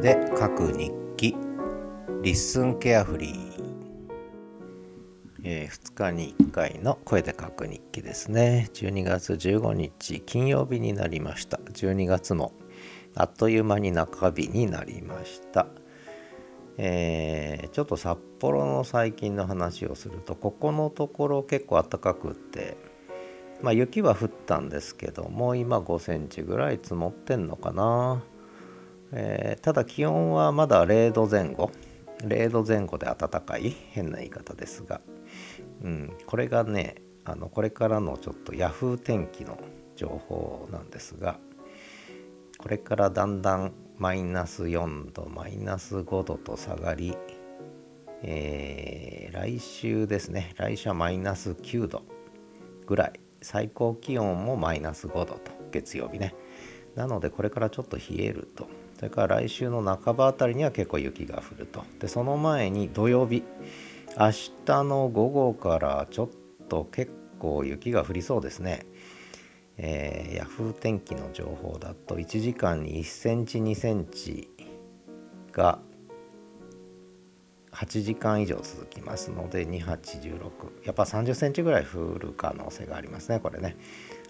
で書く日記。リッスンケアフリー、えー、2日に1回の声で書く日記ですね。12月15日金曜日になりました。12月もあっという間に中日になりました。えー、ちょっと札幌の最近の話をするとここのところ結構暖かくってまあ雪は降ったんですけども今5センチぐらい積もってんのかな、えー、ただ気温はまだ0度前後。0度前後で暖かい。変な言い方ですが、うん、これがねあのこれからのちょっと Yahoo 天気の情報なんですが。これからだんだんマイナス4度マイナス5度と下がり、えー、来週ですね。来週はマイナス9度ぐらい。最高気温もマイナス5度と。月曜日ね。なのでこれからちょっと冷えると。それから来週の半ばあたりには結構雪が降ると。でその前に土曜日明日の午後からちょっと結構雪が降りそうですね。えー、ヤフー天気の情報だと1時間に1センチ2センチが8時間以上続きますので2816やっぱ30センチぐらい降る可能性がありますねこれね。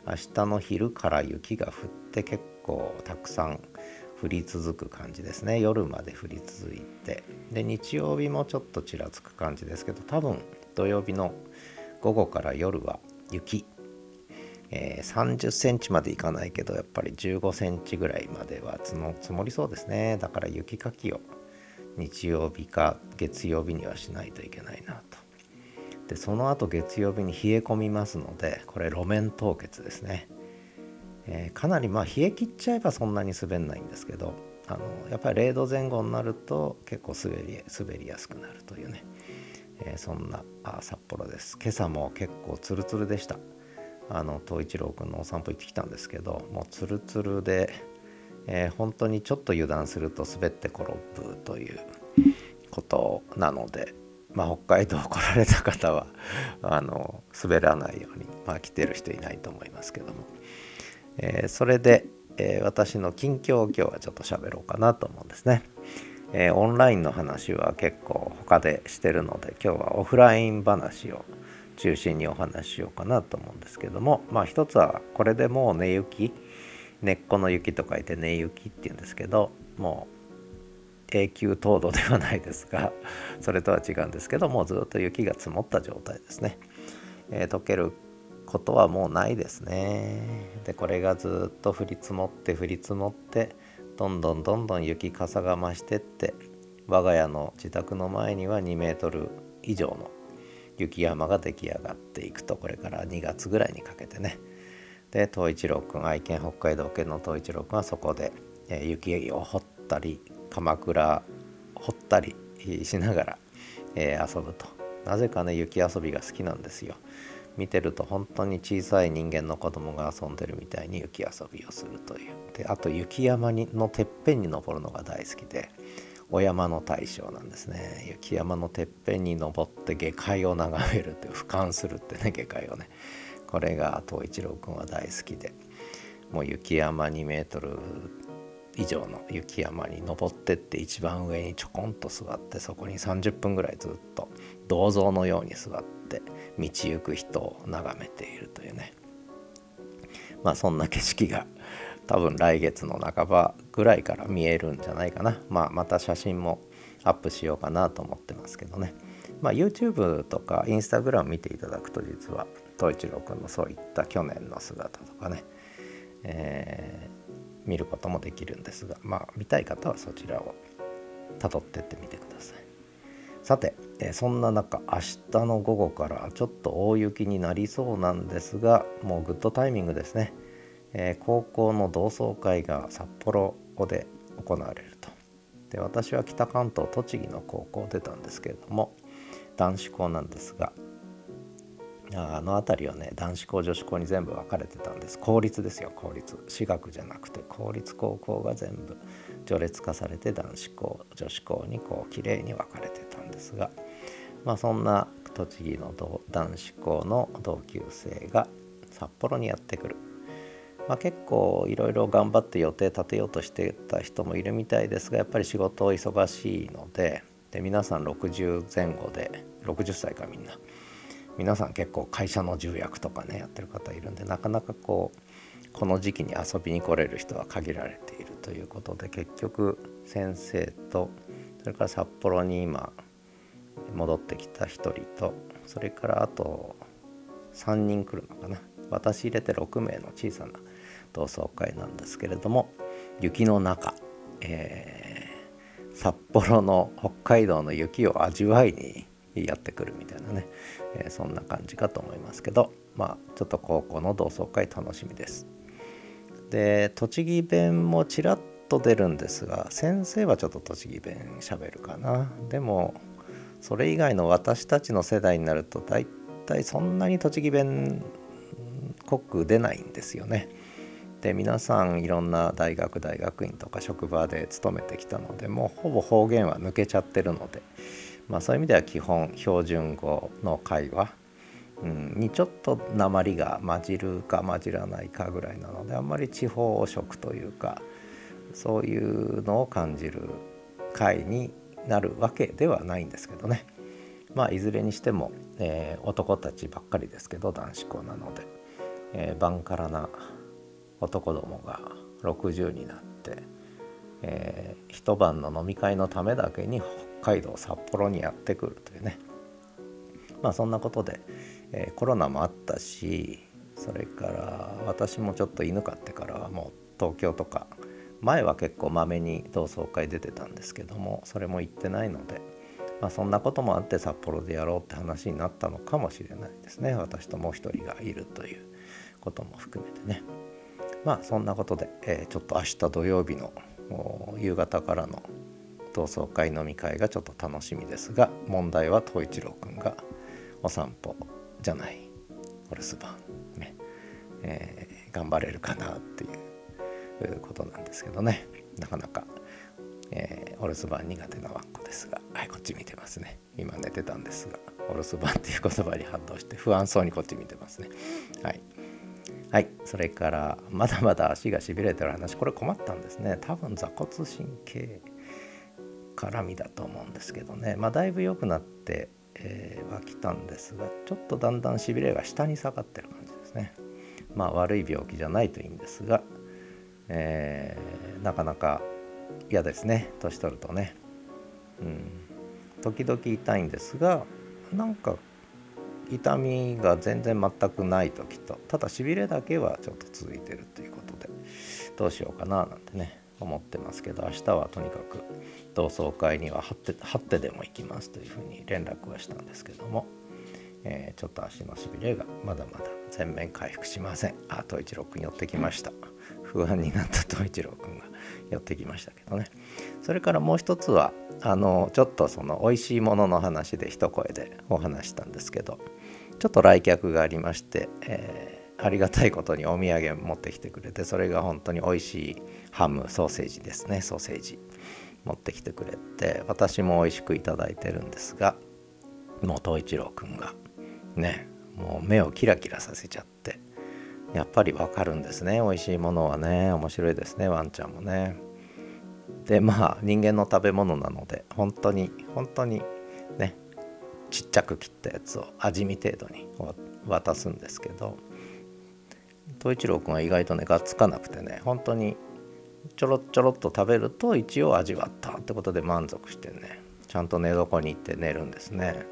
明日の昼から雪が降って結構たくさん降り続く感じですね。夜まで降り続いて。で日曜日もちょっとちらつく感じですけど多分土曜日の午後から夜は雪。えー、30センチまでいかないけどやっぱり15センチぐらいまでは積もりそうですね。だから雪かきを日曜日か月曜日にはしないといけないなと。でその後月曜日に冷え込みますのでこれ路面凍結ですね、えー、かなりまあ冷え切っちゃえばそんなに滑んないんですけどあのやっぱり0度前後になると結構滑り滑りやすくなるというね、えー、そんなあ札幌です。今朝も結構ツルツルでした。あの東一郎くんのお散歩行ってきたんですけどもうツルツルで、えー、本当にちょっと油断すると滑って転ぶということなので、まあ、北海道来られた方はあの滑らないように、まあ、来てる人いないと思いますけども、えー、それで、えー、私の近況を今日はちょっと喋ろうかなと思うんですね。えー、オンラインの話は結構他でしてるので今日はオフライン話を中心にお話ししようかなと思うんですけどもまあ一つはこれでもう根雪根っこの雪と書いて根雪っていうんですけどもう永久凍土ではないですがそれとは違うんですけどもうずっと雪が積もった状態ですね、えー、溶けることはもうないですね。でこれがずっと降り積もって降り積もってどんどんどんどん雪かさが増してって我が家の自宅の前には2メートル以上の雪山が出来上がっていくとこれから2月ぐらいにかけてね。で東一郎くん愛犬北海道犬の東一郎くんはそこで、雪を掘ったり鎌倉掘ったりしながら、遊ぶと。なぜかね雪遊びが好きなんですよ。見てると本当に小さい人間の子供が遊んでるみたいに雪遊びをするという。であと雪山にのてっぺんに登るのが大好きでお山の大将なんですね。雪山のてっぺんに登って下界を眺めるという俯瞰するってね下界をね。これが東一郎君は大好きで。もう雪山2メートル以上の雪山に登ってって一番上にちょこんと座ってそこに30分ぐらいずっと銅像のように座って道行く人を眺めているというねまあそんな景色が多分来月の半ばぐらいから見えるんじゃないかな。まあ、また写真もアップしようかなと思ってますけどね。まあ、YouTube とか Instagram 見ていただくと実は東一郎くんのそういった去年の姿とかね、えー、見ることもできるんですが、まあ、見たい方はそちらをたどってってみてください。さて、えー、そんな中明日の午後からちょっと大雪になりそうなんですがもうグッドタイミングですね。えー、高校の同窓会が札幌で行われると。で私は北関東栃木の高校出たんですけれども男子校なんですがあの辺りはね男子校女子校に全部分かれてたんです。公立ですよ公立。私学じゃなくて公立高校が全部序列化されて男子校女子校にこう綺麗に分かれですがまあそんな栃木の男子校の同級生が札幌にやってくる。まあ、結構いろいろ頑張って予定立てようとしてた人もいるみたいですがやっぱり仕事忙しいのでで皆さん60前後で60歳かみんな。皆さん結構会社の重役とかねやってる方いるんでなかなかこうこの時期に遊びに来れる人は限られているということで結局先生とそれから札幌に今戻ってきた1人とそれからあと3人来るのかな私入れて6名の小さな同窓会なんですけれども雪の中、えー、札幌の北海道の雪を味わいにやってくるみたいなね、えー、そんな感じかと思いますけどまあちょっと高校の同窓会楽しみです。で栃木弁もちらっと出るんですが先生はちょっと栃木弁しゃべるかなでもそれ以外の私たちの世代になると大体そんなに栃木弁濃く出ないんですよね。で皆さんいろんな大学大学院とか職場で勤めてきたのでもうほぼ方言は抜けちゃってるので、まあ、そういう意味では基本標準語の会話、うん、にちょっと鉛が混じるか混じらないかぐらいなのであんまり地方色というかそういうのを感じる会になるわけではないんですけどね。まあいずれにしても、えー、男たちばっかりですけど男子校なので、えー、バンカラな男どもが60になって、えー、一晩の飲み会のためだけに北海道札幌にやってくるというね。まあそんなことで、えー、コロナもあったしそれから私もちょっと犬飼ってからもう東京とか前は結構まめに同窓会出てたんですけどもそれも行ってないので、まあ、そんなこともあって札幌でやろうって話になったのかもしれないですね。私ともう一人がいるということも含めてね。まあそんなことで、えー、ちょっと明日土曜日の夕方からの同窓会飲み会がちょっと楽しみですが問題は東一郎くんがお散歩じゃない。お留守番ね、えー、頑張れるかなっていういうことなんですけどね。なかなか、えー、お留守番苦手なワンコですが。はいこっち見てますね。今寝てたんですがお留守番っていう言葉に反応して不安そうにこっち見てますね。はい。はいそれからまだまだ足がしびれてる話。これ困ったんですね。多分座骨神経絡みだと思うんですけどね。まあだいぶ良くなってえー、は来たんですがちょっとだんだんしびれが下に下がってる感じですね。まあ悪い病気じゃないといいんですがえー、なかなか嫌ですね。年取るとね、うん、時々痛いんですがなんか痛みが全然全くない時とただしびれだけはちょっと続いてるということでどうしようかななんてね思ってますけど明日はとにかく同窓会には張って張ってでも行きますというふうに連絡はしたんですけども、えー、ちょっと足のしびれがまだまだ全面回復しません。あと一郎くん寄ってきました。不安になった東一郎くんが寄ってきましたけどね。それからもう一つはあのちょっとその美味しいものの話で一声でお話したんですけどちょっと来客がありまして、えー、ありがたいことにお土産持ってきてくれてそれが本当に美味しいハムソーセージですね。ソーセージ持ってきてくれて私も美味しくいただいてるんですがもう東一郎くんがねもう目をキラキラさせちゃっやっぱりわかるんですね。美味しいものはね。面白いですね。ワンちゃんもね。でまあ人間の食べ物なので本当に本当にねちっちゃく切ったやつを味見程度に渡すんですけど東一郎君は意外とねがっつかなくてね本当にちょろちょろっと食べると一応味わったってことで満足してねちゃんと寝床に行って寝るんですね。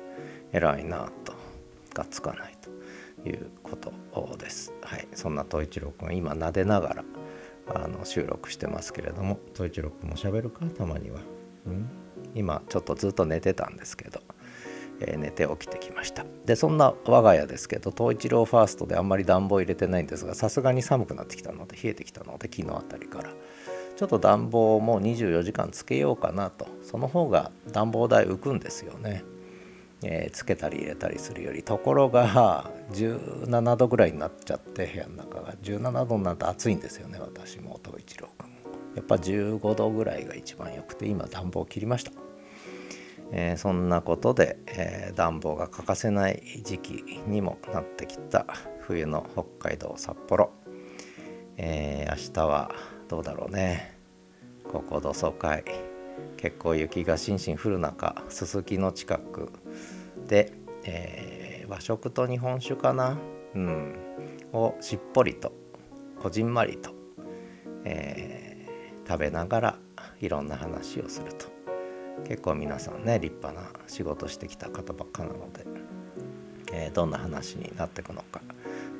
偉いなと。がっつかないということです。はい、そんな東一郎君は今撫でながらあの収録してますけれども東一郎君も喋るか？たまには、うん、今ちょっとずっと寝てたんですけど、えー、寝て起きてきました。でそんな我が家ですけど東一郎ファーストであんまり暖房入れてないんですがさすがに寒くなってきたので冷えてきたので昨日あたりから。ちょっと暖房も24時間つけようかなと。その方が暖房代浮くんですよね。えー、つけたり入れたりするよりところが17度ぐらいになっちゃって部屋の中が。17度になると暑いんですよね私も東一郎君も。やっぱ15度ぐらいが一番よくて今暖房切りました、えー、そんなことで、えー、暖房が欠かせない時期にもなってきた冬の北海道札幌、えー、明日はどうだろうね。ここ同窓会。結構雪がしんしん降る中すすきの近くで、えー、和食と日本酒かな、うん、をしっぽりとこじんまりと、えー、食べながらいろんな話をすると。結構皆さんね立派な仕事してきた方ばっかなので、えー、どんな話になっていくのか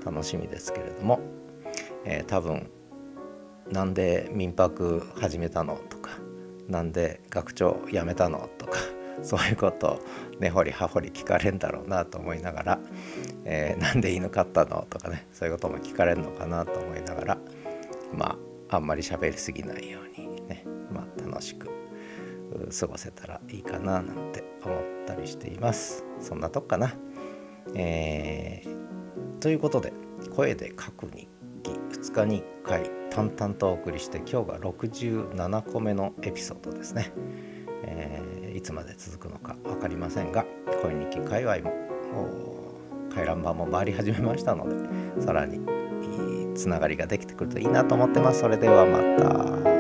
楽しみですけれども、えー、多分なんで民泊始めたの？とかなんで学長辞めたの？とかそういうことを根掘り葉掘り聞かれんだろうなと思いながら、えー、なんで犬飼ったのとかねそういうことも聞かれるのかなと思いながらまああんまり喋りすぎないようにね、まあ、楽しく過ごせたらいいかななんて思ったりしています。そんなとこかな。えー、ということで声で書く日記2日に1回淡々とお送りして今日が67個目のエピソードですね、えー、いつまで続くのか分かりませんが恋日記界隈も回覧板も回り始めましたのでさらにつながりができてくるといいなと思ってますそれではまた。